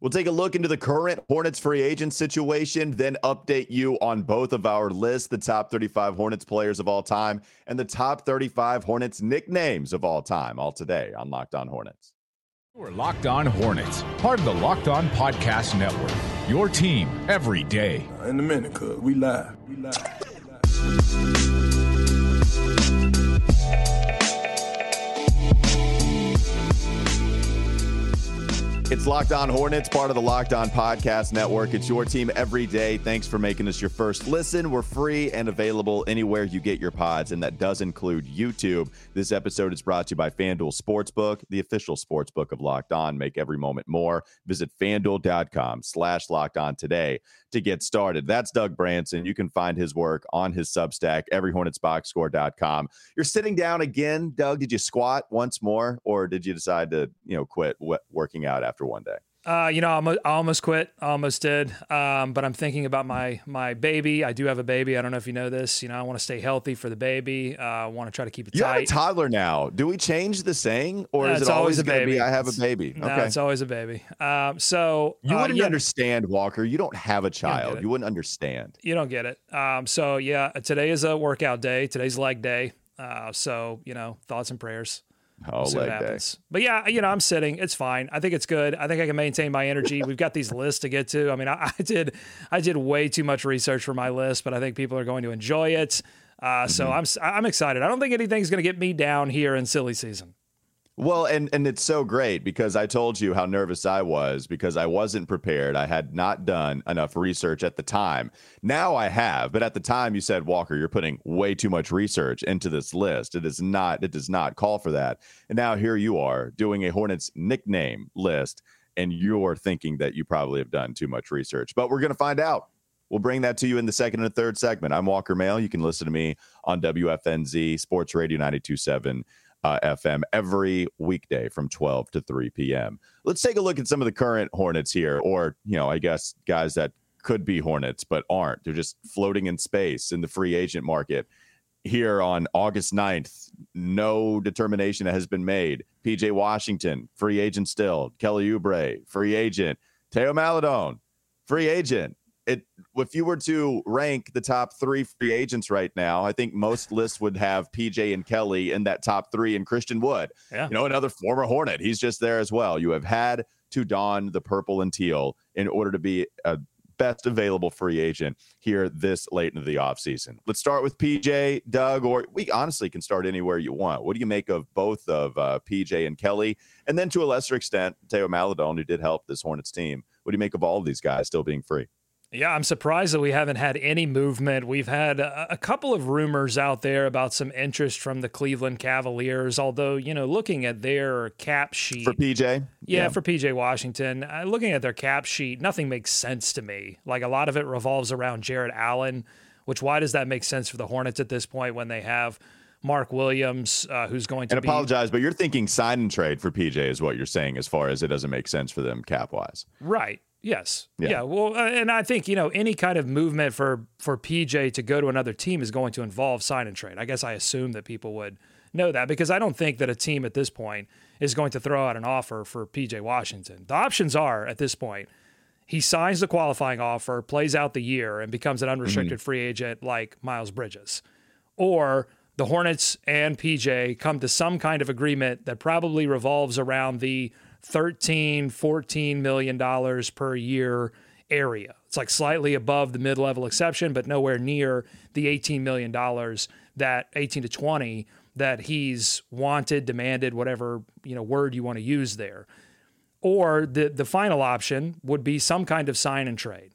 We'll take a look into the current Hornets free agent situation, then update you on both of our lists the top 35 Hornets players of all time and the top 35 Hornets nicknames of all time, all today on Locked On Hornets. We're Locked On Hornets, part of the Locked On Podcast Network. Your team every day. In a minute, cuz we live. We live. We live. It's Locked On Hornets, part of the Locked On Podcast Network. It's your team every day. Thanks for making us your first listen. We're free and available anywhere you get your pods, and that does include YouTube. This episode is brought to you by FanDuel Sportsbook, the official sportsbook of Locked On. Make every moment more. Visit fanduel.com slash locked on today to get started. That's Doug Branson. You can find his work on his Substack, everyhornetsboxscore.com. You're sitting down again, Doug. Did you squat once more, or did you decide to, you know, quit working out after one day? Uh, you know, I almost quit, almost did. Um, but I'm thinking about my my baby. I do have a baby. I don't know if you know this. You know, I want to stay healthy for the baby. Uh, I want to try to keep it you tight. have a toddler now. Do we change the saying, or is it always, always a baby? I have a baby. No, okay, it's always a baby. Um, so you uh, wouldn't yeah, understand, Walker. You don't have a child. You, you wouldn't understand. You don't get it. Um, so yeah, today is a workout day. Today's leg day. Uh, so you know, thoughts and prayers. Oh, we'll leg happens. Day. But yeah, you know, I'm sitting. It's fine. I think it's good. I think I can maintain my energy. We've got these lists to get to. I mean, I, I, did, I did way too much research for my list, but I think people are going to enjoy it. Uh, mm-hmm. So I'm, I'm excited. I don't think anything's going to get me down here in silly season. Well, and and it's so great because I told you how nervous I was because I wasn't prepared. I had not done enough research at the time. Now I have, but at the time you said, Walker, you're putting way too much research into this list. It is not. It does not call for that. And now here you are doing a Hornets nickname list, and you're thinking that you probably have done too much research. But we're gonna find out. We'll bring that to you in the second and third segment. I'm Walker Mehl. You can listen to me on WFNZ Sports Radio 927 uh, FM every weekday from 12 to 3 p.m. Let's take a look at some of the current Hornets here, or, you know, I guess guys that could be Hornets but aren't. They're just floating in space in the free agent market. Here on August 9th, no determination has been made. PJ Washington, free agent still. Kelly Oubre, free agent. Theo Maledon, free agent it if you were to rank the top three free agents right now, I think most lists would have PJ and Kelly in that top three, and Christian Wood, yeah. you know, another former Hornet, he's just there as well. You have had to don the purple and teal in order to be a best available free agent here this late into the offseason. Let's start with PJ, Doug, or we honestly can start anywhere you want. What do you make of both of uh, PJ and Kelly? And then to a lesser extent, Theo Maledon, who did help this Hornets team. What do you make of all of these guys still being free? Yeah, I'm surprised that we haven't had any movement. We've had a, a, couple of rumors out there about some interest from the Cleveland Cavaliers, although, you know, looking at their cap sheet. For PJ? Yeah, yeah. for PJ Washington, uh, looking at their cap sheet, nothing makes sense to me. Like a lot of it revolves around Jarrett Allen, which why does that make sense for the Hornets at this point when they have. Mark Williams, uh, who's going to and be, apologize, but you're thinking sign and trade for PJ is what you're saying, as far as it doesn't make sense for them cap wise. Right. Yes. Yeah. yeah. Well, uh, and I think you know any kind of movement for for PJ to go to another team is going to involve sign and trade. I guess I assume that people would know that because I don't think that a team at this point is going to throw out an offer for PJ Washington. The options are at this point he signs the qualifying offer, plays out the year, and becomes an unrestricted mm-hmm. free agent like Miles Bridges, or the Hornets and PJ come to some kind of agreement that probably revolves around the 13, 14 million dollars per year area. It's like slightly above the mid-level exception, but nowhere near the 18 million dollars that 18 to 20 that he's wanted, demanded, whatever, you know, word you want to use there. Or the the final option would be some kind of sign and trade.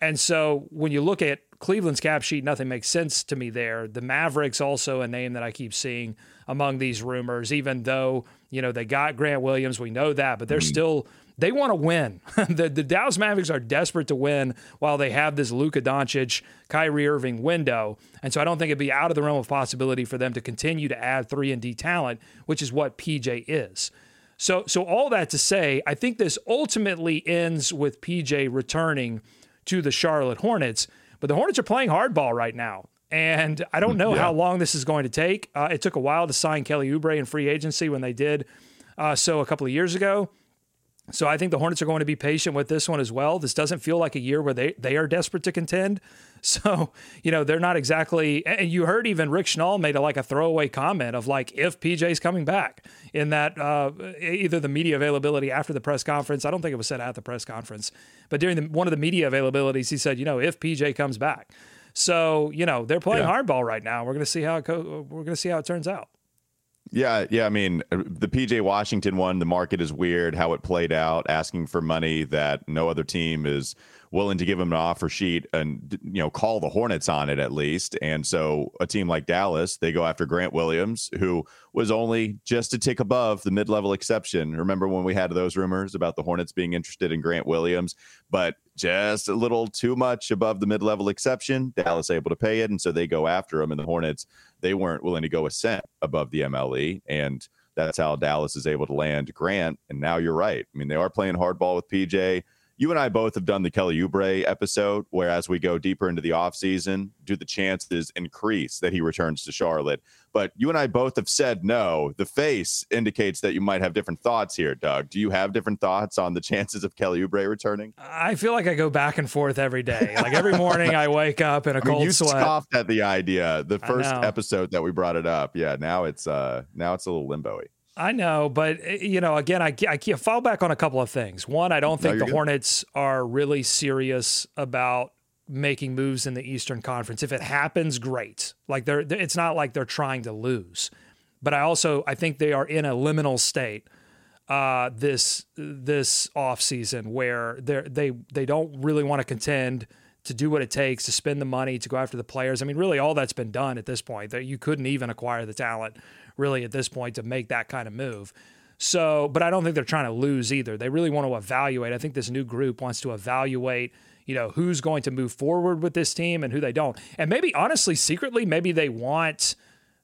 And so when you look at Cleveland's cap sheet, nothing makes sense to me there. The Mavericks also a name that I keep seeing among these rumors, even though, you know, they got Grant Williams, we know that, but they're mm-hmm. still they want to win. the, the Dallas Mavericks are desperate to win while they have this Luka Doncic, Kyrie Irving window. And so I don't think it'd be out of the realm of possibility for them to continue to add 3 and D talent, which is what PJ is. So so all that to say, I think this ultimately ends with PJ returning to the Charlotte Hornets. But the Hornets are playing hardball right now. And I don't know yeah. how long this is going to take. Uh, it took a while to sign Kelly Oubre in free agency when they did uh, so a couple of years ago. So I think the Hornets are going to be patient with this one as well. This doesn't feel like a year where they, they are desperate to contend. So, you know, they're not exactly and you heard even Rick Schnall made a, like a throwaway comment of like if PJ's coming back in that uh, either the media availability after the press conference. I don't think it was said at the press conference, but during the, one of the media availabilities, he said, you know, if PJ comes back. So, you know, they're playing yeah. hardball right now. We're going to see how it co- we're going to see how it turns out. Yeah, yeah. I mean, the PJ Washington one, the market is weird how it played out, asking for money that no other team is willing to give him an offer sheet and you know call the Hornets on it at least. And so a team like Dallas, they go after Grant Williams, who was only just a tick above the mid-level exception. Remember when we had those rumors about the Hornets being interested in Grant Williams, but just a little too much above the mid-level exception. Dallas able to pay it, and so they go after him. And the Hornets, they weren't willing to go a cent above the MLE, and that's how Dallas is able to land Grant. And now you're right. I mean, they are playing hardball with PJ you and I both have done the Kelly Oubre episode, where as we go deeper into the offseason, do the chances increase that he returns to Charlotte? But you and I both have said no. The face indicates that you might have different thoughts here, Doug. Do you have different thoughts on the chances of Kelly Oubre returning? I feel like I go back and forth every day. Like every morning, I wake up in a cold I mean, you sweat. You scoffed at the idea the first episode that we brought it up. Yeah, now it's uh now it's a little limboy. I know, but eh, you know, again, I, I can't fall back on a couple of things. One, I don't think no, the good. Hornets are really serious about making moves in the Eastern Conference. If it happens, great. Like they're, it's not like they're trying to lose, but I also I think they are in a liminal state uh, this this off season where they they they don't really want to contend to do what it takes to spend the money to go after the players. I mean, really, all that's been done at this point. That you couldn't even acquire the talent really at this point to make that kind of move. So, but I don't think they're trying to lose either. They really want to evaluate. I think this new group wants to evaluate, you know, who's going to move forward with this team and who they don't. And maybe honestly, secretly, maybe they want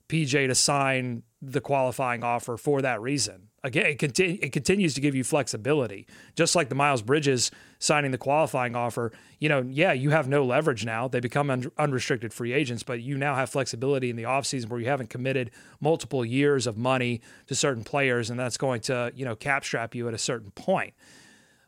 PJ to sign the qualifying offer for that reason. Again, it, conti- it continues to give you flexibility, just like the Miles Bridges signing the qualifying offer. You know, yeah, you have no leverage now. They become un- unrestricted free agents, but you now have flexibility in the offseason where you haven't committed multiple years of money to certain players, and that's going to, you know, cap strap you at a certain point.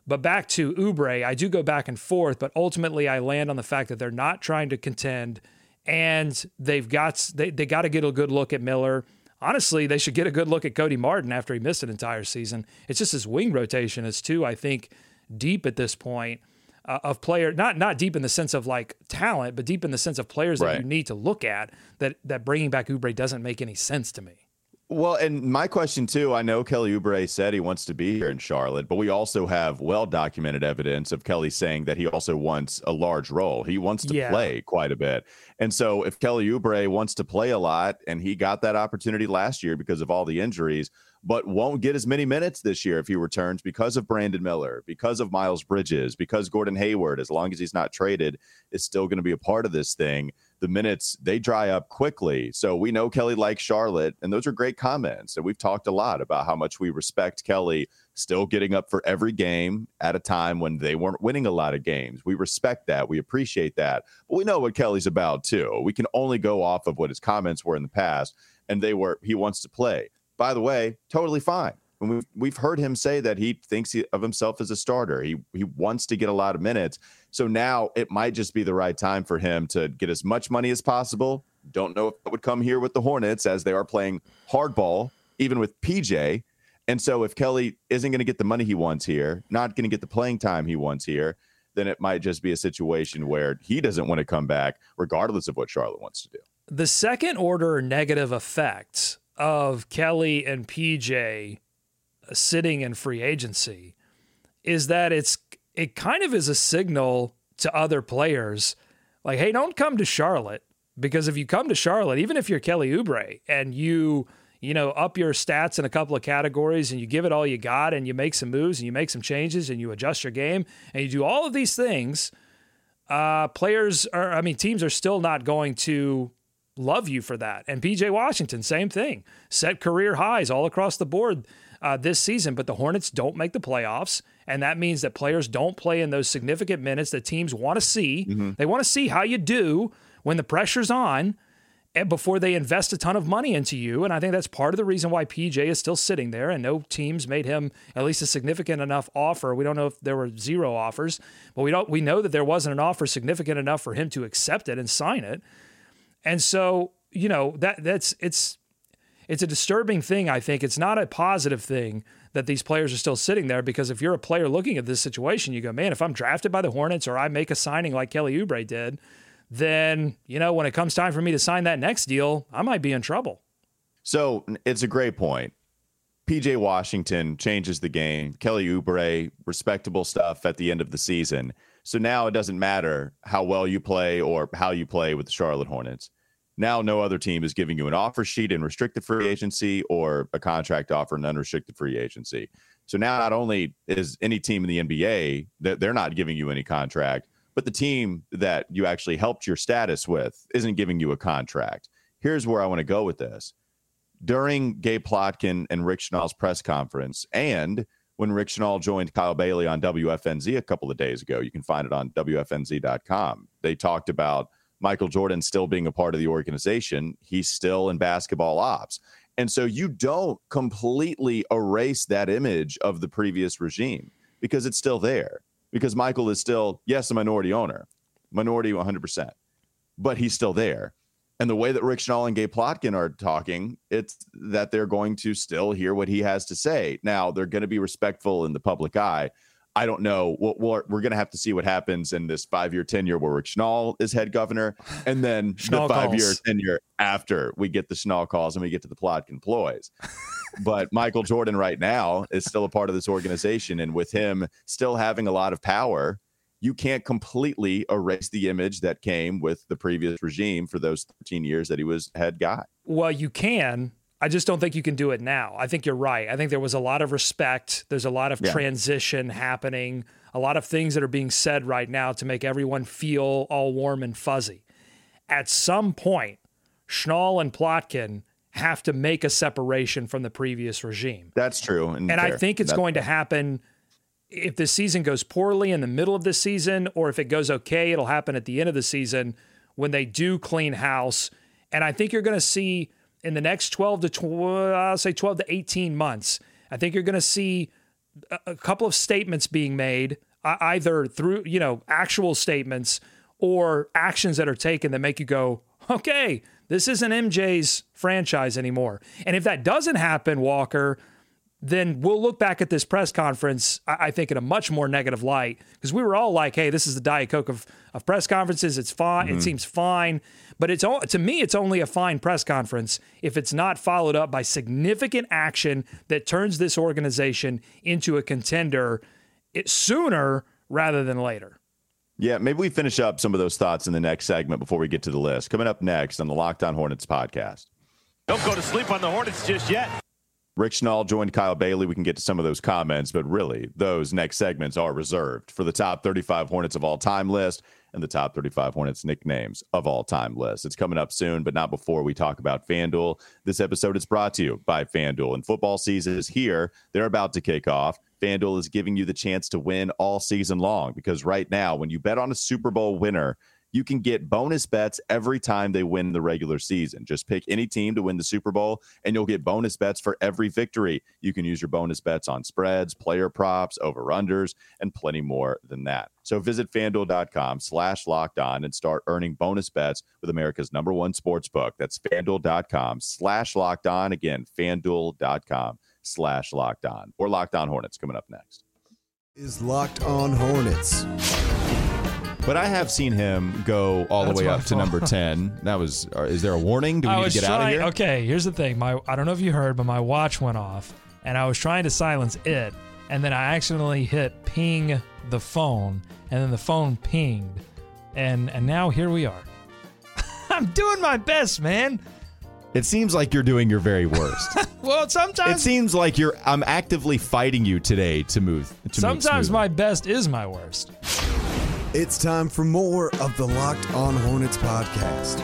But back to Oubre, I do go back and forth, but ultimately I land on the fact that they're not trying to contend and they've got they, they got to get a good look at Miller honestly, they should get a good look at Cody Martin after he missed an entire season. It's just his wing rotation is too, I think, deep at this point uh, of player not not deep in the sense of like talent, but deep in the sense of players right. that you need to look at. That that bringing back Oubre doesn't make any sense to me. Well, and my question too, I know Kelly Oubre said he wants to be here in Charlotte, but we also have well documented evidence of Kelly saying that he also wants a large role. He wants to yeah. play quite a bit. And so if Kelly Oubre wants to play a lot and he got that opportunity last year because of all the injuries, but won't get as many minutes this year if he returns because of Brandon Miller, because of Miles Bridges, because Gordon Hayward, as long as he's not traded, is still going to be a part of this thing the minutes they dry up quickly. So we know Kelly likes Charlotte, and those are great comments. And we've talked a lot about how much we respect Kelly still getting up for every game at a time when they weren't winning a lot of games. We respect that. We appreciate that. But we know what Kelly's about too. We can only go off of what his comments were in the past, and they were he wants to play. By the way, totally fine. And we've we've heard him say that he thinks he, of himself as a starter. He he wants to get a lot of minutes. So now it might just be the right time for him to get as much money as possible. Don't know if that would come here with the Hornets as they are playing hardball, even with PJ. And so if Kelly isn't going to get the money he wants here, not going to get the playing time he wants here, then it might just be a situation where he doesn't want to come back, regardless of what Charlotte wants to do. The second order negative effects of Kelly and PJ uh, sitting in free agency is that it's it kind of is a signal to other players like hey don't come to Charlotte because if you come to Charlotte even if you're Kelly Oubre and you you know up your stats in a couple of categories and you give it all you got and you make some moves and you make some changes and you adjust your game and you do all of these things uh, players are I mean teams are still not going to love you for that. And PJ Washington same thing. Set career highs all across the board uh, this season, but the Hornets don't make the playoffs. And that means that players don't play in those significant minutes that teams want to see. Mm-hmm. They want to see how you do when the pressure's on. before they invest a ton of money into you. And I think that's part of the reason why PJ is still sitting there and no teams made him at least a significant enough offer. We don't know if there were zero offers, but we don't we know that there wasn't an offer significant enough for him to accept it and sign it. And so, you know, that that's it's it's a disturbing thing, I think. It's not a positive thing that these players are still sitting there because if you're a player looking at this situation, you go, man, if I'm drafted by the Hornets or I make a signing like Kelly Oubre did, then, you know, when it comes time for me to sign that next deal, I might be in trouble. So it's a great point. PJ Washington changes the game. Kelly Oubre, respectable stuff at the end of the season. So now it doesn't matter how well you play or how you play with the Charlotte Hornets. Now no other team is giving you an offer sheet in restricted free agency or a contract offer in unrestricted free agency. So now not only is any team in the NBA that they're not giving you any contract, but the team that you actually helped your status with isn't giving you a contract. Here's where I want to go with this. During Gabe Plotkin and Rick Schnall's press conference, and when Rick Schnall joined Kyle Bailey on WFNZ a couple of days ago, you can find it on WFNZ.com. They talked about Michael Jordan still being a part of the organization. He's still in basketball ops. And so you don't completely erase that image of the previous regime because it's still there because Michael is still, yes, a minority owner, minority 100%, but he's still there. And the way that Rick Schnall and Gabe Plotkin are talking, it's that they're going to still hear what he has to say. Now, they're going to be respectful in the public eye. I don't know. We're, we're going to have to see what happens in this five year tenure where Rick Schnall is head governor, and then the five year tenure after we get the Schnall calls and we get to the Plotkin ploys but Michael Jordan right now is still a part of this organization. And with him still having a lot of power, you can't completely erase the image that came with the previous regime for those 13 years that he was head guy. Well, you can. I just don't think you can do it now. I think you're right. I think there was a lot of respect. There's a lot of yeah. transition happening, a lot of things that are being said right now to make everyone feel all warm and fuzzy. At some point, Schnall and Plotkin have to make a separation from the previous regime. That's true. And, and I think it's That's going to happen if the season goes poorly in the middle of the season, or if it goes okay, it'll happen at the end of the season when they do clean house. And I think you're going to see in the next 12 to 12, uh, I'll say 12 to 18 months, I think you're going to see a, couple of statements being made, either through, you know, actual statements or actions that are taken that make you go, okay, this isn't MJ's franchise anymore. And if that doesn't happen, Walker, then we'll look back at this press conference, I think, in a much more negative light because we were all like, hey, this is the Diet Coke of, of press conferences. It's fine. Mm-hmm. It seems fine. But it's to me, it's only a fine press conference if it's not followed up by significant action that turns this organization into a contender sooner rather than later. Yeah, maybe we finish up some of those thoughts in the next segment before we get to the list. Coming up next on the Locked On Hornets podcast. Don't go to sleep on the Hornets just yet. Rick Schnall joined Kyle Bailey. We can get to some of those comments, but really, those next segments are reserved for the top 35 Hornets of all time list and the top 35 Hornets nicknames of all time list. It's coming up soon, but not before we talk about FanDuel. This episode is brought to you by FanDuel, and football season is here. They're about to kick off. FanDuel is giving you the chance to win all season long because right now, when you bet on a Super Bowl winner, you can get bonus bets every time they win the regular season. Just pick any team to win the Super Bowl, and you'll get bonus bets for every victory. You can use your bonus bets on spreads, player props, over-unders, and plenty more than that. So visit fanduel.com slash locked on and start earning bonus bets with America's number one sports book. That's fanduel.com slash locked on. Again, fanduel.com slash locked on or locked on hornets coming up next is locked on hornets but I have seen him go all That's the way up to number 10. That was, uh, is there a warning? Do we I need to get out of here? Okay, here's the thing. My I don't know if you heard, but my watch went off and I was trying to silence it. And then I accidentally hit ping the phone and then the phone pinged. And, and now here we are. I'm doing my best, man. It seems like you're doing your very worst. well, sometimes it seems like you're. I'm actively fighting you today to move. To sometimes my best is my worst. It's time for more of the Locked On Hornets podcast.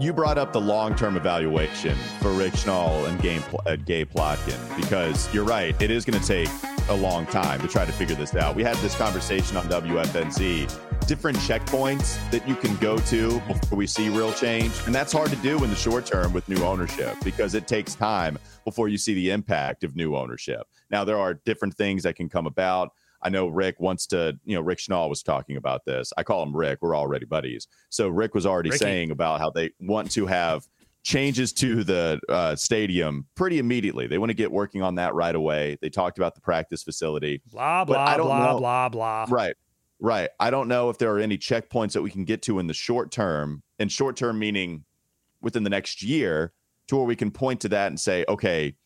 You brought up the long-term evaluation for Rick Schnall and Gabe, uh, Gabe Plotkin because you're right. It is going to take a long time to try to figure this out. We had this conversation on WFNZ different checkpoints that you can go to before we see real change. And that's hard to do in the short term with new ownership because it takes time before you see the impact of new ownership. Now, there are different things that can come about. I know Rick wants to, you know, Rick Schnall was talking about this. I call him Rick. We're already buddies. So Rick was already Ricky. saying about how they want to have changes to the uh, stadium pretty immediately. They want to get working on that right away. They talked about the practice facility. Blah blah blah know. blah blah. Right. Right. I don't know if there are any checkpoints that we can get to in the short term, and short term meaning within the next year, to where we can point to that and say, okay,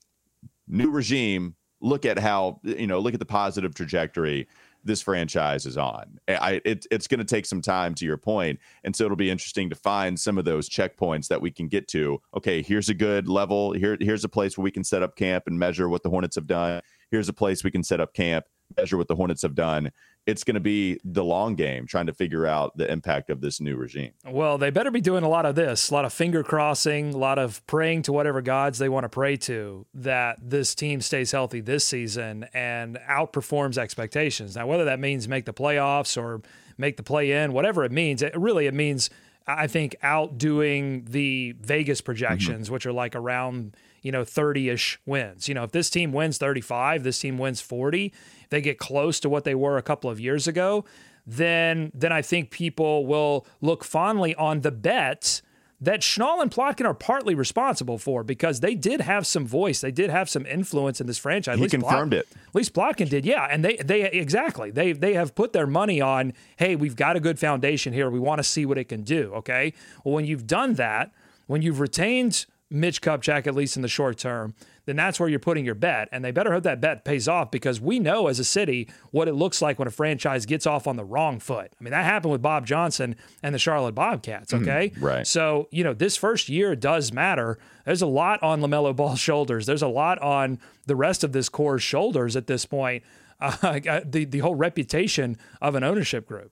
new regime, look at how, you know, look at the positive trajectory this franchise is on. I, it, it's going to take some time to your point, and so it'll be interesting to find some of those checkpoints that we can get to. Okay, here's a good level. Here, here's a place where we can set up camp and measure what the Hornets have done. Here's a place we can set up camp, measure what the Hornets have done, it's going to be the long game trying to figure out the impact of this new regime. Well, they better be doing a lot of this, a lot of finger crossing, a lot of praying to whatever gods they want to pray to that this team stays healthy this season and outperforms expectations. Now, whether that means make the playoffs or make the play in, whatever it means, it really it means I think outdoing the Vegas projections, mm-hmm. which are like around you know 30ish wins. You know, if this team wins 35, this team wins 40, they get close to what they were a couple of years ago, then then I think people will look fondly on the bet that Schnall and Plotkin are partly responsible for because they did have some voice, they did have some influence in this franchise. He confirmed Plot, it. At least Plotkin did, yeah. And they they exactly they they have put their money on. Hey, we've got a good foundation here. We want to see what it can do. Okay. Well, when you've done that, when you've retained Mitch Kupchak at least in the short term, then that's where you're putting your bet. And they better hope that bet pays off because we know as a city what it looks like when a franchise gets off on the wrong foot. I mean, that happened with Bob Johnson and the Charlotte Bobcats, mm-hmm. okay? Mm, right. So, you know, this first year does matter. There's a lot on LaMelo Ball's shoulders, there's a lot on the rest of this core's shoulders at this point. Uh, the, the whole reputation of an ownership group.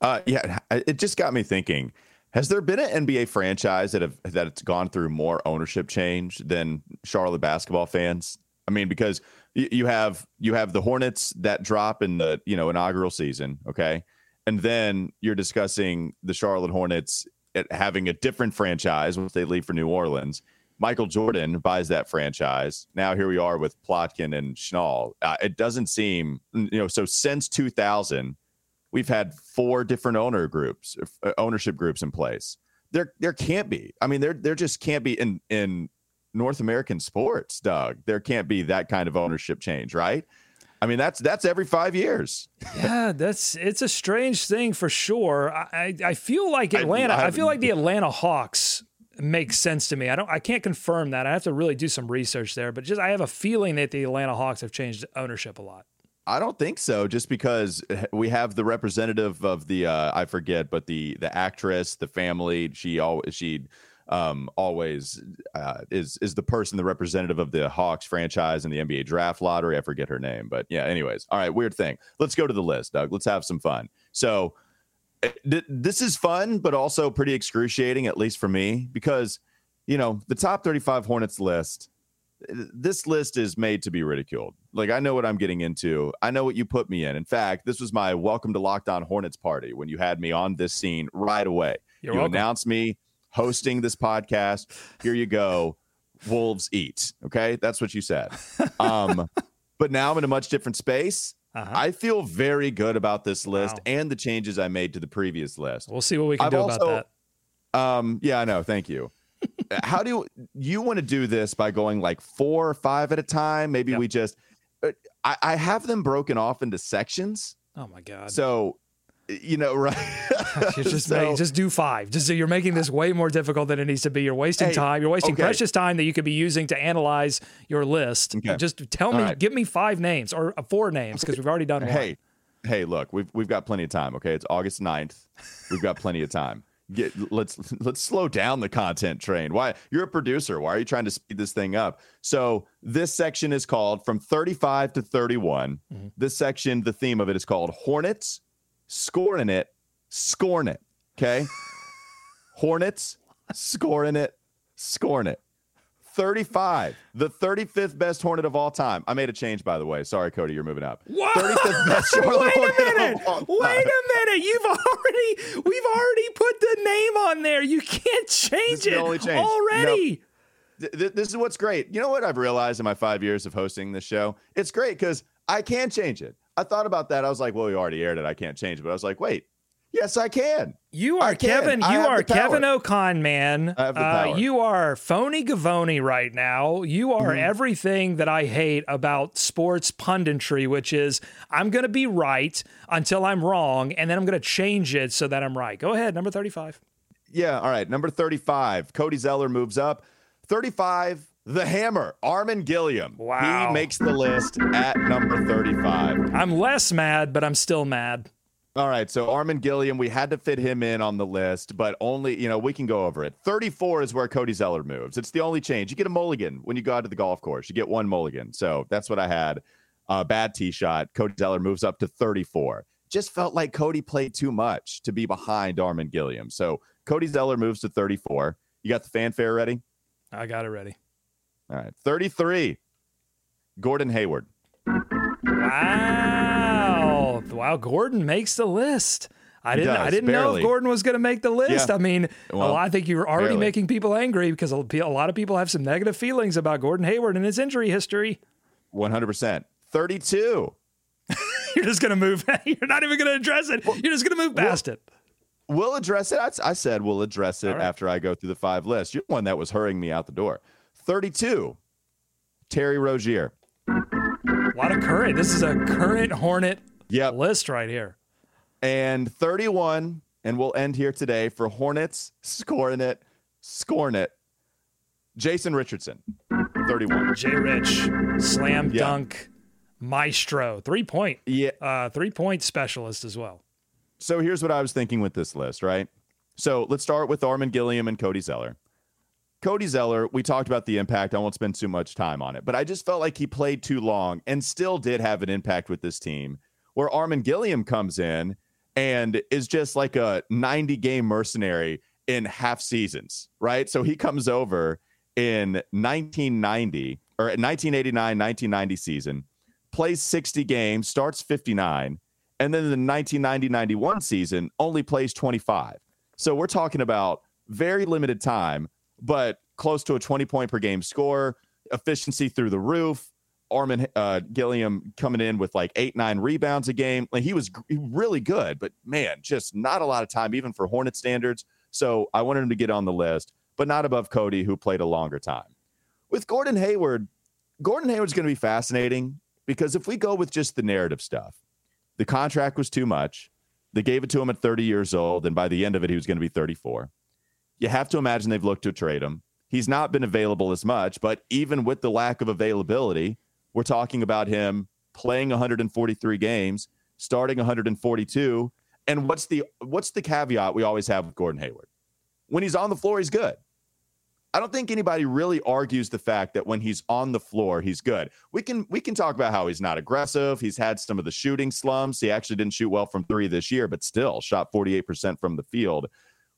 Uh, yeah, it just got me thinking has there been an NBA franchise that have that it's gone through more ownership change than Charlotte basketball fans? I mean, because you have you have the Hornets that drop in the you know inaugural season, okay, and then you're discussing the Charlotte Hornets having a different franchise once they leave for New Orleans. Michael Jordan buys that franchise. Now here we are with Plotkin and Schnall. Uh, it doesn't seem you know so since 2000 we've had four different owner groups, uh, ownership groups in place. There, there can't be. I mean, there, there just can't be in in North American sports, Doug. There can't be that kind of ownership change, right? I mean, that's that's every five years. yeah, that's it's a strange thing for sure. I I feel like Atlanta. I, I, I feel like the Atlanta Hawks makes sense to me. I don't. I can't confirm that. I have to really do some research there. But just I have a feeling that the Atlanta Hawks have changed ownership a lot. I don't think so. Just because we have the representative of the uh, I forget, but the the actress, the family. She always she um, always uh, is is the person, the representative of the Hawks franchise in the NBA draft lottery. I forget her name, but yeah. Anyways, all right. Weird thing. Let's go to the list, Doug. Let's have some fun. So eh, this is fun, but also pretty excruciating, at least for me, because you know the top 35 Hornets list this list is made to be ridiculed. Like I know what I'm getting into. I know what you put me in. In fact, this was my welcome to Locked On Hornets party when you had me on this scene right away. You're you welcome. announced me hosting this podcast. Here you go. Wolves eat. Okay, that's what you said. Um, but now I'm in a much different space. Uh-huh. I feel very good about this list wow. and the changes I made to the previous list. We'll see what we can I've do also, about that. Um, yeah, I know. Thank you how do you, you want to do this by going like four or five at a time? Maybe yep. we just, uh, I, I have them broken off into sections. Oh my God. So, you know, right? just so, make, just do five. Just so you're making this way more difficult than it needs to be. You're wasting hey, time. You're wasting okay. precious time that you could be using to analyze your list. Okay. Just tell All me, right. give me five names or uh, four names because we've already done one. Hey, hey, look, we've we've got plenty of time. Okay, it's August 9th. We've got plenty of time get let's let's slow down the content train. Why you're a producer? Why are you trying to speed this thing up? So this section is called from 35 to 31. Mm-hmm. This section, the theme of it is called Hornets scoring it, scoring it. Okay, Hornets scoring it, scoring it. 35, the 35th best Hornet of all time. I made a change, by the way. Sorry, Cody, you're moving up. What? 35th best Charlotte Wait a minute. of all time. Wait a minute. You've already we've already put the name on there. You can't change it only change. already. Th- this is what's great. You know what I've realized in my five years of hosting this show? It's great because I can change it. I thought about that. I was like, well, we already aired it. I can't change it. But I was like, wait, yes, I can. You are can. Kevin. I You are. Kevin O'Con, man. I have the Uh, power. you are phony Gavoni right now. You are Mm-hmm. everything that I hate about sports punditry, which is I'm going to be right until I'm wrong, and then I'm going to change it so that I'm right. Go ahead, number 35. Yeah. All right. Number 35, Cody Zeller moves up. 35, the hammer, Armen Gilliam. Wow. He makes the list at number 35. I'm less mad, but I'm still mad. All right, so Armen Gilliam, we had to fit him in on the list, but only, you know, we can go over it. 34 is where Cody Zeller moves. It's the only change. You get a mulligan when you go out to the golf course. You get one mulligan. So that's what I had. Uh, bad tee shot. Cody Zeller moves up to 34. Just felt like Cody played too much to be behind Armen Gilliam. So Cody Zeller moves to 34. You got the fanfare ready? I got it ready. All right. 33. Gordon Hayward. Wow. Wow, Gordon makes the list. I He didn't I didn't know if Gordon was going to make the list. Yeah. I mean, Well, well, I think you're already barely. making people angry because a lot of people have some negative feelings about Gordon Hayward and his injury history. 100%. 32. You're just going to move. You're not even going to address it. You're just going to move past it. We'll address it. I, I said we'll address it right. after I go through the five lists. You're the one that was hurrying me out the door. 32, Terry Rozier. A lot of current. This is a current Hornet Yep. list right here. And 31, and we'll end here today for Hornets, scoring it, scoring it. Jason Richardson, 31. Jay Rich, slam Yeah. dunk maestro, three point, Yeah. uh, three point specialist as well. So here's what I was thinking with this list, right? So let's start with Armen Gilliam and Cody Zeller. Cody Zeller, we talked about the impact. I won't spend too much time on it, but I just felt like he played too long and still did have an impact with this team. Where Armen Gilliam comes in and is just like a 90 game mercenary in half seasons, right? So he comes over in 1990 or 1989 1990 season, plays 60 games, starts 59, and then the 1990 91 season only plays 25. So we're talking about very limited time, but close to a 20 point per game score, efficiency through the roof. Armen uh, Gilliam coming in with like eight, nine rebounds a game. Like he was really good, but man, just not a lot of time, even for Hornet standards. So I wanted him to get on the list, but not above Cody, who played a longer time. With Gordon Hayward, Gordon Hayward's going to be fascinating because if we go with just the narrative stuff, the contract was too much. They gave it to him at 30 years old, and by the end of it, he was going to be 34. You have to imagine they've looked to trade him. He's not been available as much, but even with the lack of availability, we're talking about him playing 143 games, starting 142. And what's the what's the caveat we always have with Gordon Hayward? When he's on the floor, he's good. I don't think anybody really argues the fact that when he's on the floor, he's good. We can we can talk about how he's not aggressive. He's had some of the shooting slumps. He actually didn't shoot well from three this year, but still shot 48% from the field.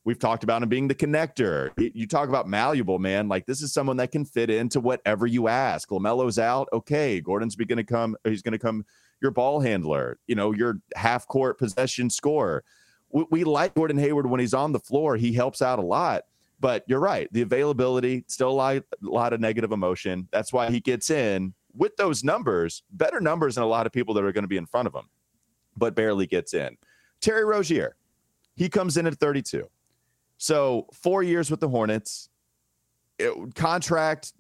We've talked about him being the connector. You talk about malleable, man. Like this is someone that can fit into whatever you ask. LaMelo's out. Okay. Gordon's going to come. He's going to come your ball handler, you know, your half court possession scorer. We, we like Gordon Hayward when he's on the floor. He helps out a lot. But you're right. The availability, still a lot, a lot of negative emotion. That's why he gets in with those numbers, better numbers than a lot of people that are going to be in front of him, but barely gets in. Terry Rozier, he comes in at 32. So four years with the Hornets, it- contract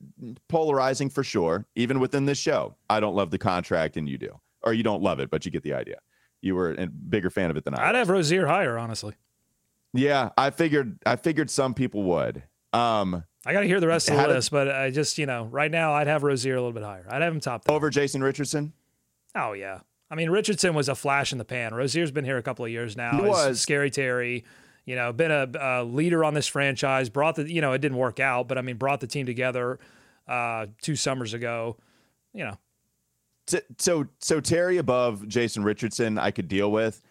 polarizing for sure. Even within this show, I don't love the contract, and you do, or you don't love it, but you get the idea. You were a bigger fan of it than I. I'd was. have Rozier higher, honestly. Yeah, I figured. I figured some people would. Um, I got to hear the rest of the list, but I just, you know, right now I'd have Rozier a little bit higher. I'd have him top. 10. over Jason Richardson. Oh yeah. I mean, Richardson was a flash in the pan. Rozier's been here a couple of years now. He was. scary Terry. You know, been a, a leader on this franchise. Brought the, you know, it didn't work out, but I mean, brought the team together uh, two summers ago. You know, So, so Terry above Jason Richardson, I could deal with.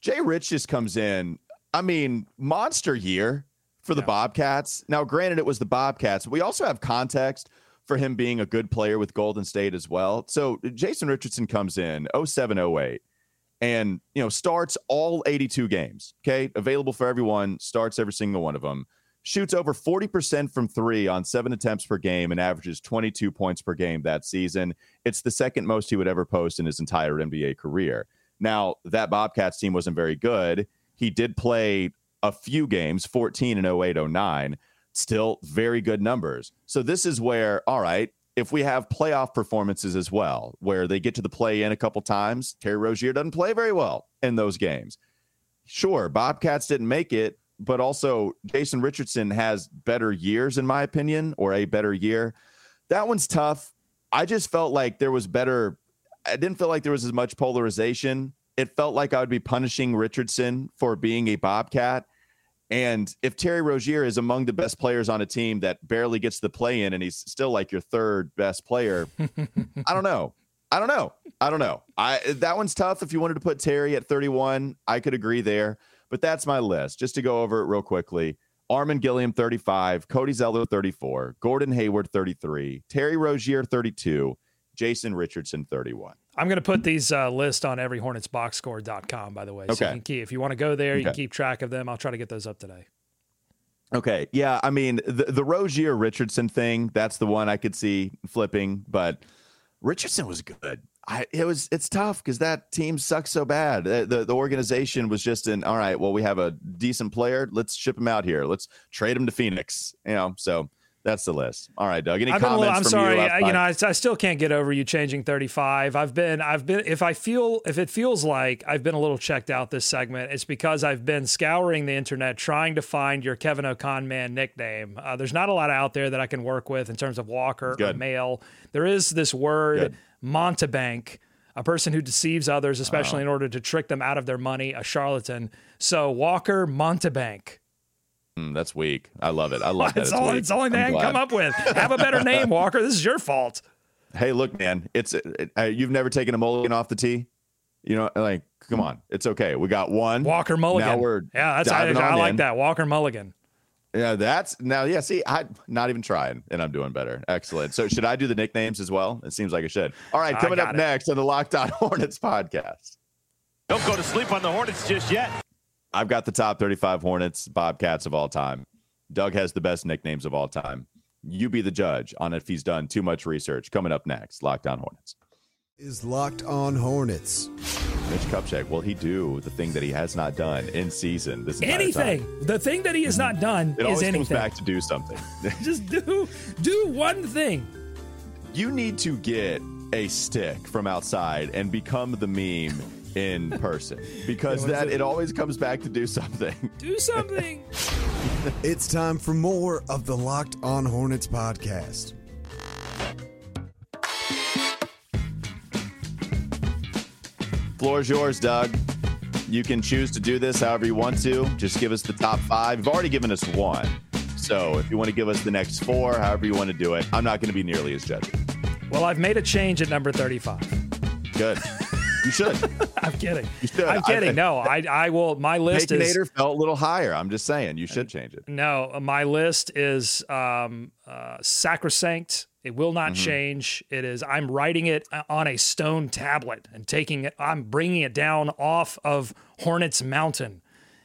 Jay Rich just comes in. I mean, monster year, for the yeah. Bobcats. Now, granted, it was the Bobcats. We also have context for him being a good player with Golden State as well. So Jason Richardson comes in 07 08 and you know starts all 82 games okay? Available for everyone starts every single one of them shoots over 40% from three on seven attempts per game and averages 22 points per game that season. It's the second most he would ever post in his entire nba career. Now that bobcats team wasn't very good. He did play a few games 14 and 08 09 still very good numbers. So this is where all right if we have playoff performances as well, where they get to the play in a couple times, Terry Rozier doesn't play very well in those games. Sure, Bobcats didn't make it, but also Jason Richardson has better years, in my opinion, or a better year. That one's tough. I just felt like there was better. I didn't feel like there was as much polarization. It felt like I would be punishing Richardson for being a Bobcat and if Terry Rozier is among the best players on a team that barely gets the play in and he's still like your third best player, I don't know. I don't know. I don't know. I that one's tough. If you wanted to put Terry at 31, I could agree there. But that's my list. Just to go over it real quickly. Armen Gilliam 35, Cody Zeller 34, Gordon Hayward 33, Terry Rozier 32, Jason Richardson 31. I'm going to put these uh, lists on everyhornetsboxscore.com, by the way. Okay. You can keep, if you want to go there, you okay. can keep track of them. I'll try to get those up today. Okay. Yeah. I mean, the, the Rozier Richardson thing, that's the one I could see flipping, but Richardson was good. I, it was it's tough because that team sucks so bad. The, the, the organization was just in all right. Well, we have a decent player. Let's ship him out here. Let's trade him to Phoenix. You know, so that's the list. All right, Doug. Any I've comments? Little, I'm sorry. You, I, you know, I, I, still can't get over you changing 35. I've been, I've been. If I feel, if it feels like I've been a little checked out this segment, it's because I've been scouring the internet trying to find your Kevin O'Con man nickname. Uh, there's not a lot out there that I can work with in terms of Walker Good. or Mehl. There is this word Good. mountebank a person who deceives others, especially oh. in order to trick them out of their money, a charlatan. So Walker Mountebank. Mm, that's weak. I love it. I love that. It's, all, it's the only thing I can come up with. Have a better name, Walker. This is your fault. Hey, look, man. It's it, uh, you've never taken a mulligan off the tee. You know, like, come on. It's okay. We got one. Walker Mulligan. Now we're yeah. That's I, I like in. that. Walker Mulligan. Yeah, that's now. Yeah, see, I'm not even trying, and I'm doing better. Excellent. So, should I do the nicknames as well? It seems like I should. All right, coming up it. next on the Locked On Hornets podcast. Don't go to sleep on the Hornets just yet. I've got the top 35 Hornets, Bobcats of all time. Doug has the best nicknames of all time. You be the judge on if he's done too much research. Coming up next, Locked On Hornets. Is Locked On Hornets. Mitch Kupchak, will he do the thing that he has not done in season? This anything. Time? The thing that he has not done it is anything. comes back to do something. Just do do one thing. You need to get a stick from outside and become the meme in person because that it always comes back to do something. Do something. it's time for more of the Locked On Hornets podcast. Floor is yours, Doug. You can choose to do this however you want to. Just give us the top five. You've already given us one. So if you want to give us the next four, however you want to do it, I'm not going to be nearly as judgy. Well, I've made a change at number 35. Good. You should. I'm kidding. You should. I'm kidding. I, no, I I will. My list Baconator is felt a little higher. I'm just saying you should change it. No, my list is um, uh, sacrosanct. It will not mm-hmm. change. It is. I'm writing it on a stone tablet and taking it. I'm bringing it down off of Hornets Mountain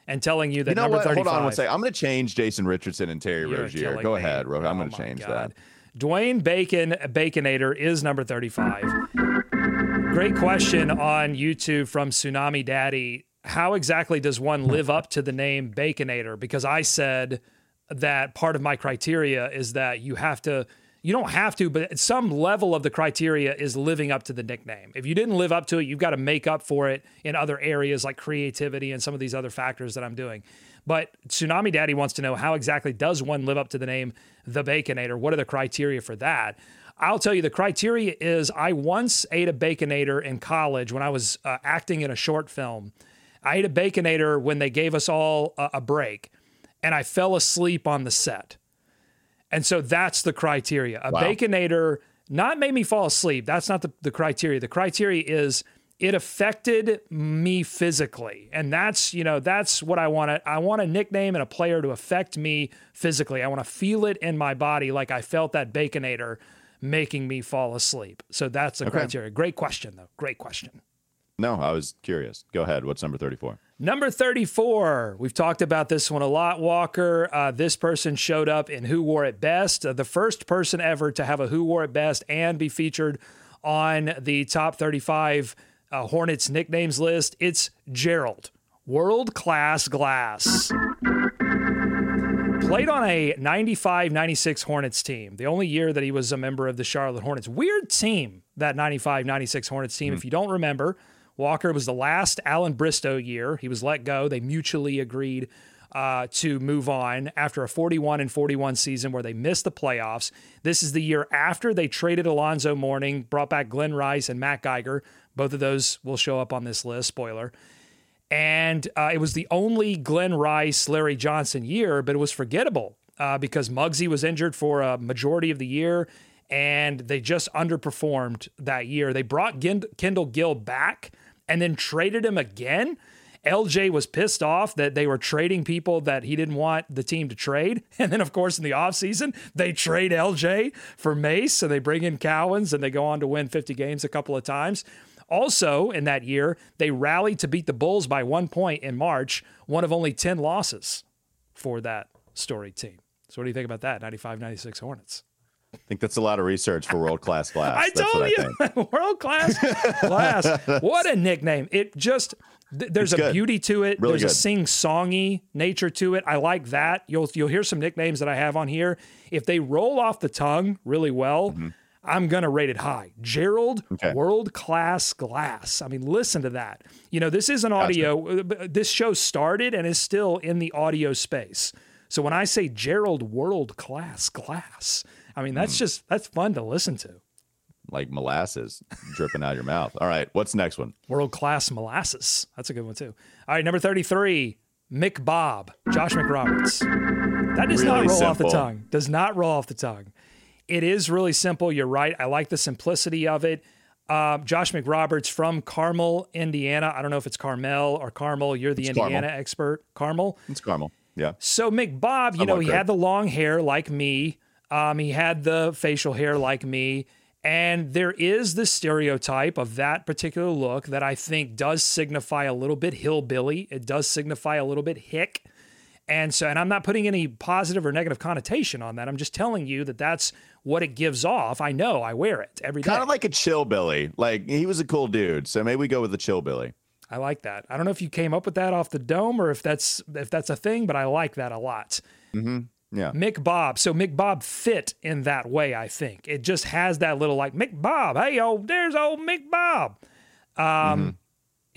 and telling you that you know number what? 35. Hold on one second. I'm going to change Jason Richardson and Terry Rozier. Go me. ahead, I'm oh going to change God. that. Dwayne Bacon Baconator is number 35. Great question on YouTube from Tsunami Daddy. How exactly does one hmm. live up to the name Baconator? Because I said that part of my criteria is that you have to you don't have to, but some level of the criteria is living up to the nickname. If you didn't live up to it, you've got to make up for it in other areas like creativity and some of these other factors that I'm doing. But Tsunami Daddy wants to know how exactly does one live up to the name The Baconator? What are the criteria for that? I'll tell you the criteria is I once ate a Baconator in college when I was uh, acting in a short film. I ate a Baconator when they gave us all a, a break, and I fell asleep on the set. And so that's the criteria. A wow. Baconator not made me fall asleep. That's not the, the criteria. The criteria is it affected me physically. And that's, you know, that's what I want I want a nickname and a player to affect me physically. I want to feel it in my body like I felt that baconator making me fall asleep. So that's the okay. criteria. Great question though. Great question. No, I was curious. Go ahead. What's number 34? Number 34. We've talked about this one a lot, Walker. Uh, this person showed up in Who Wore It Best, uh, the first person ever to have a Who Wore It Best and be featured on the top 35 uh, Hornets nicknames list. It's Gerald, world class glass. Played on a 95 96 Hornets team, the only year that he was a member of the Charlotte Hornets. Weird team, that 95 96 Hornets team. Mm. If you don't remember, Walker was the last Allan Bristow year. He was let go. They mutually agreed uh, to move on after a 41 and 41 season where they missed the playoffs. This is the year after they traded Alonzo Mourning, brought back Glen Rice and Matt Geiger. Both of those will show up on this list. Spoiler. And uh, it was the only Glen Rice, Larry Johnson year, but it was forgettable uh, because Muggsy was injured for a majority of the year and they just underperformed that year. They brought Kendall Gill back and then traded him again. LJ was pissed off that they were trading people that he didn't want the team to trade. And then, of course, in the offseason, they trade LJ for Mace and they bring in Cowens and they go on to win 50 games a couple of times. Also, in that year, they rallied to beat the Bulls by one point in March, one of only 10 losses for that storied team. So, what do you think about that? 95 96 Hornets. I think that's a lot of research for world class glass. I that's told you, world class glass. What a nickname! It just th- there's it's a good. beauty to it. Really there's good. a sing songy nature to it. I like that. You'll you'll hear some nicknames that I have on here. If they roll off the tongue really well. Mm-hmm. I'm going to rate it high. Gerald, okay. world class glass. I mean, listen to that. You know, this is an audio. Gotcha. Uh, this show started and is still in the audio space. So when I say Gerald, world class glass, I mean, that's mm. just, that's fun to listen to. Like molasses dripping out of your mouth. All right. What's next one? World class molasses. That's a good one, too. All right. Number 33, McBob, Josh McRoberts. That does really not roll simple. off the tongue. Does not roll off the tongue. It is really simple. You're right. I like the simplicity of it. Uh, Josh McRoberts from Carmel, Indiana. I don't know if it's Carmel or Carmel. You're the it's Indiana Carmel. expert. Carmel. It's Carmel. Yeah. So McBob, you know, he had the long hair like me. Um, he had the facial hair like me. And there is the stereotype of that particular look that I think does signify a little bit hillbilly. It does signify a little bit hick. And so, and I'm not putting any positive or negative connotation on that. I'm just telling you that that's what it gives off. I know I wear it every day. Kind of like a chill Billy. Like he was a cool dude. So maybe we go with the chill Billy. I like that. I don't know if you came up with that off the dome or if that's if that's a thing, but I like that a lot. Mm-hmm. Yeah. McBob. So McBob fit in that way, I think. It just has that little like McBob. Hey, oh, there's old McBob. Um, mm-hmm.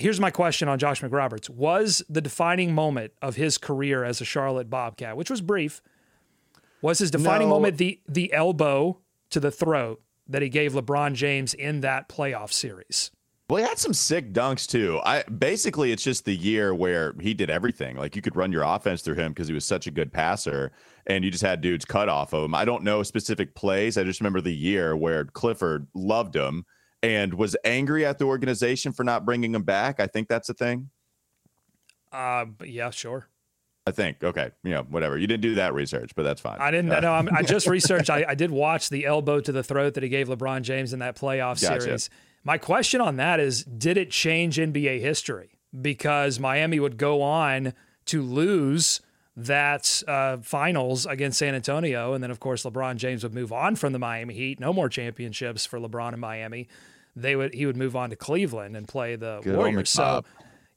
Here's my question on Josh McRoberts. Was the defining moment of his career as a Charlotte Bobcat, which was brief, was his defining no. moment the the elbow to the throat that he gave LeBron James in that playoff series? Well, he had some sick dunks too. I basically it's just the year where he did everything. Like you could run your offense through him because he was such a good passer, and you just had dudes cut off of him. I don't know specific plays. I just remember the year where Clifford loved him and was angry at the organization for not bringing him back. I think that's a thing. Uh, yeah, sure. I think. Okay. You know, whatever. You didn't do that research, but that's fine. I didn't know. Uh, i just researched. I, I, did watch the elbow to the throat that he gave LeBron James in that playoff gotcha. series. My question on that is did it change NBA history? Because Miami would go on to lose that uh, finals against San Antonio. And then, of course, LeBron James would move on from the Miami Heat. No more championships for LeBron in Miami. They would he would move on to Cleveland and play the Good Warriors. So,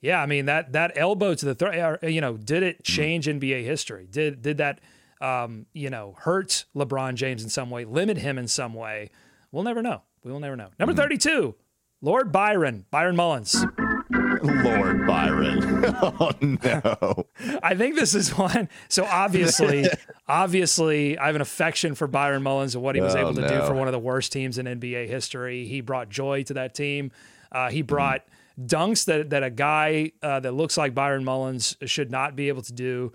yeah, I mean that that elbow to the throat. You know, did it hmm. change. NBA history? Did did that um, you know hurt LeBron James in some way? Limit him in some way? We'll never know. We will never know. Number mm-hmm. 32, Lord Byron, Byron Mullens. Lord Byron. oh no. I think this is one. So obviously, obviously, I have an affection for Byron Mullens and what he was oh, able to no. do for one of the worst teams in NBA history. He brought joy to that team. Uh, he brought mm. dunks that that a guy uh, that looks like Byron Mullens should not be able to do.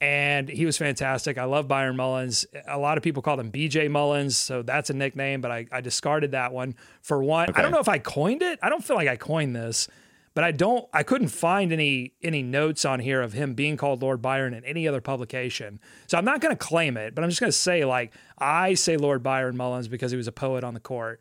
and he was fantastic. I love Byron Mullens. A lot of people call him BJ Mullens, so that's a nickname, but I, I discarded that one for one. Okay. I don't know if I coined it. I don't feel like I coined this, but I don't. I couldn't find any any notes on here of him being called Lord Byron in any other publication. So I'm not going to claim it, but I'm just going to say like I say Lord Byron Mullins because he was a poet on the court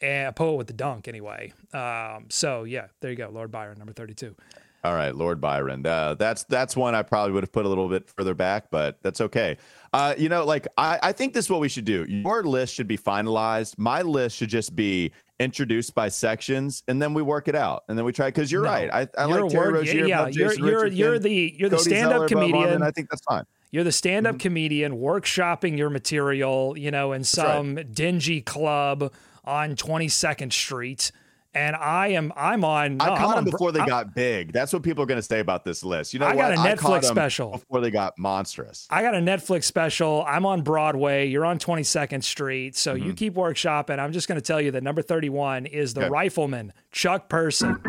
and a poet with the dunk anyway. Um, so yeah, there you go, Lord Byron, number 32. All right, Lord Byron. Uh, that's that's one I probably would have put a little bit further back, but that's okay. Uh, you know, like I, I think this is what we should do. Your list should be finalized. My list should just be introduced by sections, and then we work it out, and then we try. Because you're no, right. I, I like Terry Rozier. Yeah, you're you're, you're the you're the stand up comedian. and I think that's fine. You're the stand up mm-hmm. comedian workshopping your material, you know, in some right. dingy club on 22nd Street and I am I'm on. No, I caught them before they I'm, got big. That's what people are going to say about this list. You know, I got what? a Netflix special before they got monstrous. I got a Netflix special. I'm on Broadway. You're on 22nd Street. So mm-hmm. you keep workshopping. I'm just going to tell you that number 31 is the okay. Rifleman Chuck Person.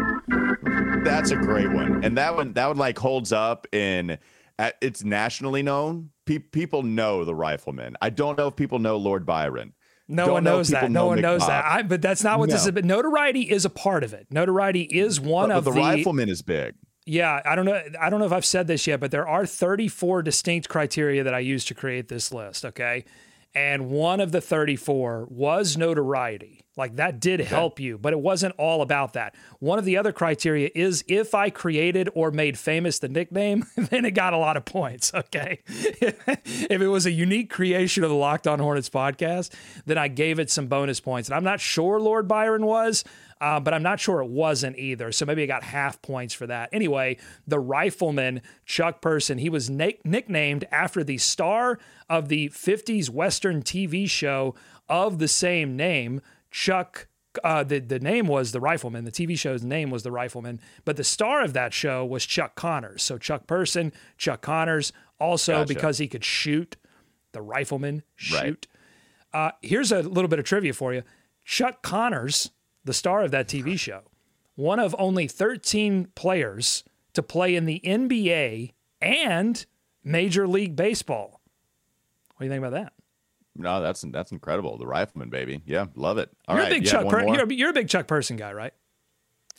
That's a great one, and that one that one like holds up in. It's nationally known. Pe- people know the Rifleman. I don't know if people know Lord Byron. No Don't one knows that. No one knows that. I, but that's not what no. this is. But notoriety is a part of it. Notoriety is one but, of but the, the rifleman is big. Yeah, I don't know. I don't know if I've said this yet, but there are 34 distinct criteria that I use to create this list. Okay, and one of the 34 was notoriety. Like that did help you, but it wasn't all about that. One of the other criteria is if I created or made famous the nickname, then it got a lot of points. Okay. if it was a unique creation of the Locked On Hornets podcast, then I gave it some bonus points. And I'm not sure Lord Byron was, uh, but I'm not sure it wasn't either. So maybe I got half points for that. Anyway, the rifleman, Chuck Person, he was na- nicknamed after the star of the 50s Western TV show of the same name. Chuck uh, the the name was the Rifleman. The TV show's name was the Rifleman, but the star of that show was Chuck Connors. So Chuck Person, Chuck Connors, also gotcha. because he could shoot, the Rifleman shoot. Right. Uh, here's a little bit of trivia for you: Chuck Connors, the star of that TV show, one of only 13 players to play in the NBA and Major League Baseball. What do you think about that? No, that's that's incredible. The rifleman, baby. Yeah, love it. All you're right, a big Chuck. Per- you're, a, you're a big Chuck Person guy, right?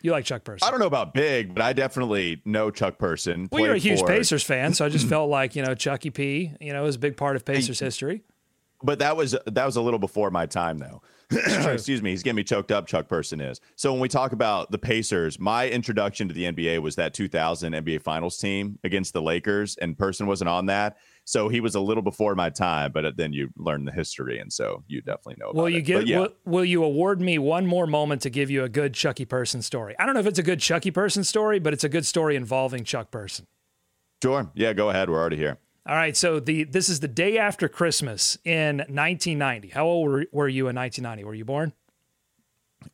You like Chuck Person? I don't know about big, but I definitely know Chuck Person. Well, you're a huge for... Pacers fan, so I just felt like you know Chucky P. You know, is a big part of Pacers history. But that was that was a little before my time, though. Excuse me, he's getting me choked up. Chuck Person is. So when we talk about the Pacers, my introduction to the NBA was that 2000 NBA Finals team against the Lakers, and Person wasn't on that. So he was a little before my time, but uh, then you learn the history, and so you definitely know. Will you it. give? Yeah. Will, will, you award me one more moment to give you a good Chucky Person story? I don't know if it's a good Chucky Person story, but it's a good story involving Chuck Person. Sure. Yeah. Go ahead. We're already here. All right. So the this is the day after Christmas in 1990. How old were, were you in 1990? Were you born?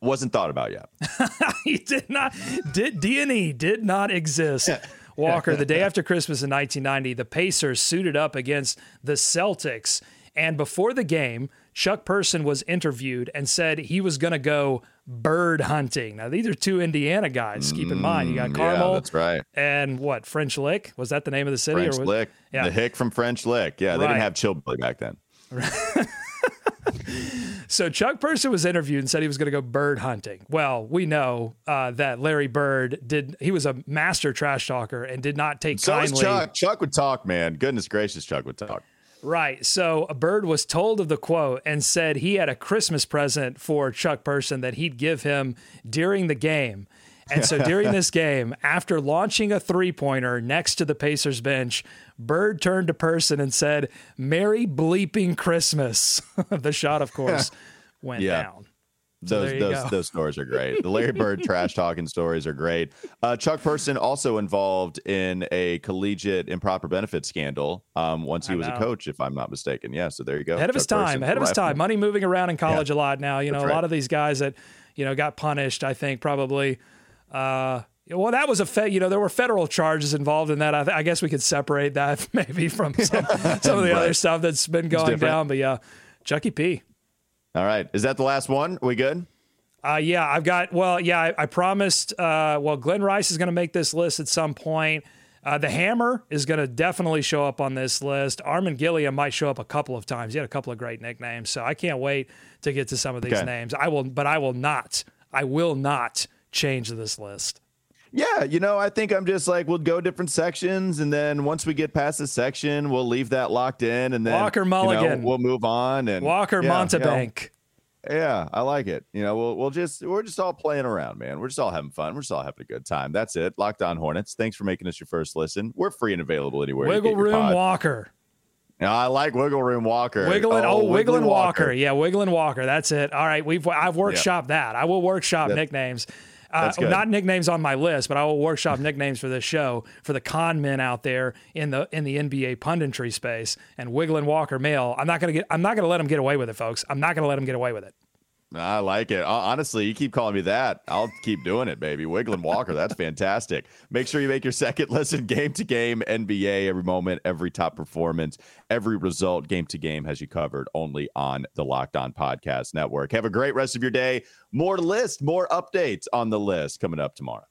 Wasn't thought about yet. he did not. Did D and E did not exist. Walker, the day after Christmas in 1990, the Pacers suited up against the Celtics. And before the game, Chuck Person was interviewed and said he was going to go bird hunting. Now, these are two Indiana guys. Keep in mind, you got mm, Carmel. Yeah, that's right. And what, French Lick? Was that the name of the city? French or was, Lick. Yeah. The Hick from French Lick. Yeah, they right. didn't have Chillbilly back then. so Chuck Person was interviewed and said he was going to go bird hunting. Well, we know uh, that Larry Bird did. He was a master trash talker and did not take so kindly. Chuck. Chuck would talk, man. Goodness gracious, Chuck would talk. Right. So a bird was told of the quote and said he had a Christmas present for Chuck Person that he'd give him during the game. And so during this game, after launching a three pointer next to the Pacers bench, Bird turned to Person and said, Merry bleeping Christmas. the shot, of course, went yeah. down. So those those, those stories are great. The Larry Bird trash talking stories are great. Uh, Chuck Person also involved in a collegiate improper benefit scandal um, once he was a coach, if I'm not mistaken. Yeah, so there you go. Ahead of his time. Person, ahead of his time. Money moving around in college yeah. a lot now. You know, a lot of these guys that you know got punished. I think probably uh, well, that was a fe- you know there were federal charges involved in that. I, th- I guess we could separate that maybe from some, some of the right. other stuff that's been going down. But yeah, Chucky P. All right, is that the last one? Are we good? Uh, yeah, I've got. Well, yeah, I, I promised. Uh, well, Glen Rice is going to make this list at some point. Uh, the Hammer is going to definitely show up on this list. Armen Gilliam might show up a couple of times. He had a couple of great nicknames, so I can't wait to get to some of these Okay. names. I will, but I will not. I will not change this list. Yeah, you know, I think I'm just like we'll go different sections, and then once we get past the section, we'll leave that locked in, and then Walker you know, we'll move on. And Walker yeah, you know, Mountebank. Yeah, I like it. You know, we'll we'll just we're just all playing around, man. We're just all having fun. We're just all having a good time. That's it. Locked on Hornets. Thanks for making us your first listen. We're free and available anywhere. you Wiggle your Room pod. Walker. Now, I like Wiggle Room Walker. Oh, oh, Wiggling, oh, Wiggling Walker. Walker. Yeah, Wiggling Walker. That's it. All right, we've I've workshopped that. I will workshop nicknames. Uh, not nicknames on my list, but I will workshop nicknames for this show for the con men out there in the in the NBA punditry space. And Wiggling Walker Mehl. I'm not gonna get. I'm not gonna let him get away with it, folks. I'm not gonna let him get away with it. I like it. Honestly, you keep calling me that. I'll keep doing it, baby. Wiggling Walker. That's fantastic. Make sure you make your second listen game to game NBA every moment, every top performance, every result. Game to game has you covered only on the Locked On Podcast Network. Have a great rest of your day. More list, more updates on the list coming up tomorrow.